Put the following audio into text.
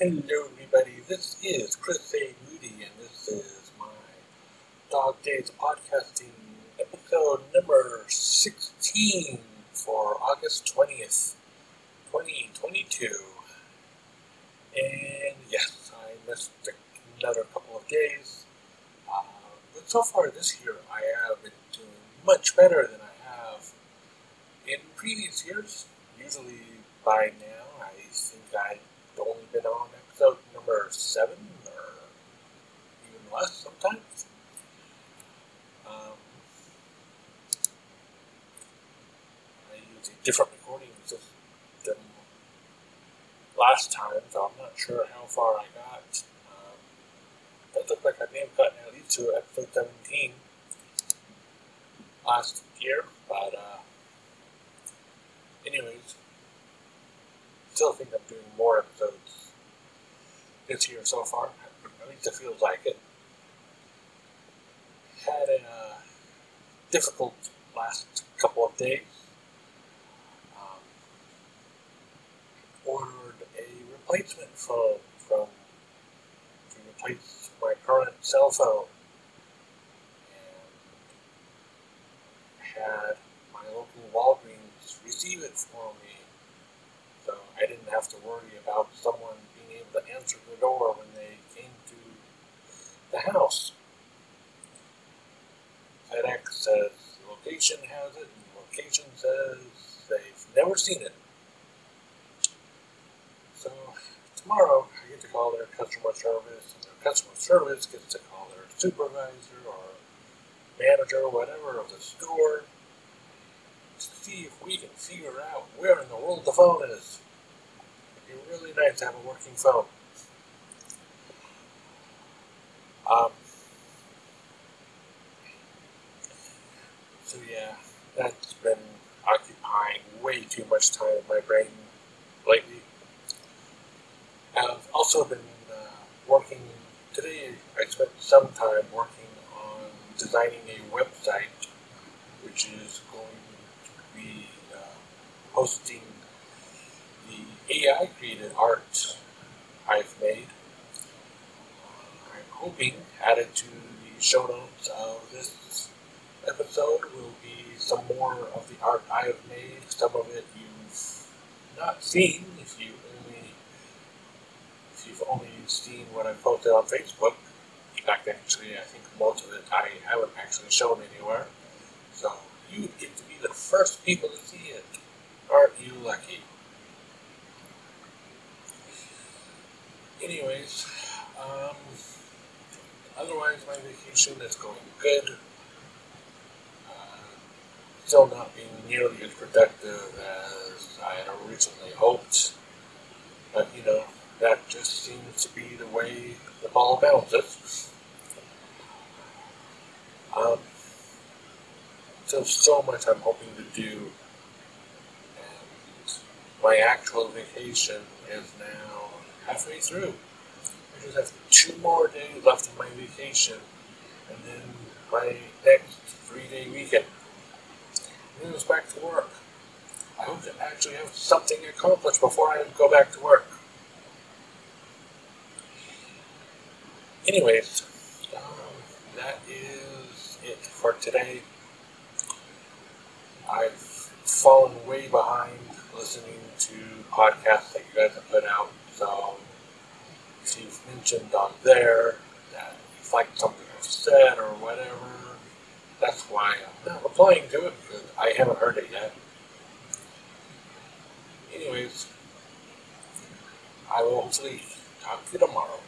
Hello, everybody. This is Chris A. Moody, and this is my Dog Days podcasting episode number 16 for August 20th, 2022. And yes, I missed another couple of days, uh, but so far this year I have been doing much better than I have in previous years. Usually by now, I think I've only been on episode number seven or even less sometimes. Um, I use a different recording system last time, so I'm not sure how far I got. Um, it looked like I may have gotten at least to episode 17 last year, but uh, anyways, still think I'm doing more episodes this year so far. At least it feels like it. Had a uh, difficult last couple of days. Um, ordered a replacement phone from to replace my current cell phone. And had my local Walgreens receive it for me. I didn't have to worry about someone being able to answer the door when they came to the house. FedEx says location has it, and location says they've never seen it. So tomorrow I get to call their customer service, and their customer service gets to call their supervisor or manager or whatever of the store to see if we can figure out where in the world the phone is. Nice to have a working phone. Um, so yeah, that's been occupying way too much time in my brain lately. I've also been uh, working today. I spent some time working on designing a website, which is going to be uh, hosting AI created art I've made. I'm hoping added to the show notes of this episode will be some more of the art I have made. Some of it you've not seen if you only if you've only seen what I posted on Facebook. In fact, actually, I think most of it I haven't actually shown anywhere. So you get to be the first people to see it. Aren't you lucky? Anyways, um, otherwise my vacation is going good. Uh, still not being nearly as productive as I had originally hoped. But, you know, that just seems to be the way the ball bounces. Um, so much I'm hoping to do. And my actual vacation is now halfway through. I just have two more days left of my vacation, and then my next three-day weekend. And then it's back to work. I hope to actually have something accomplished before I go back to work. Anyways, um, that is it for today. I've fallen way behind listening to podcasts that you guys have put out. So if you've mentioned on there that you've liked something I've said or whatever, that's why I'm not replying to it because I haven't heard it yet. Anyways, I will hopefully talk to you tomorrow.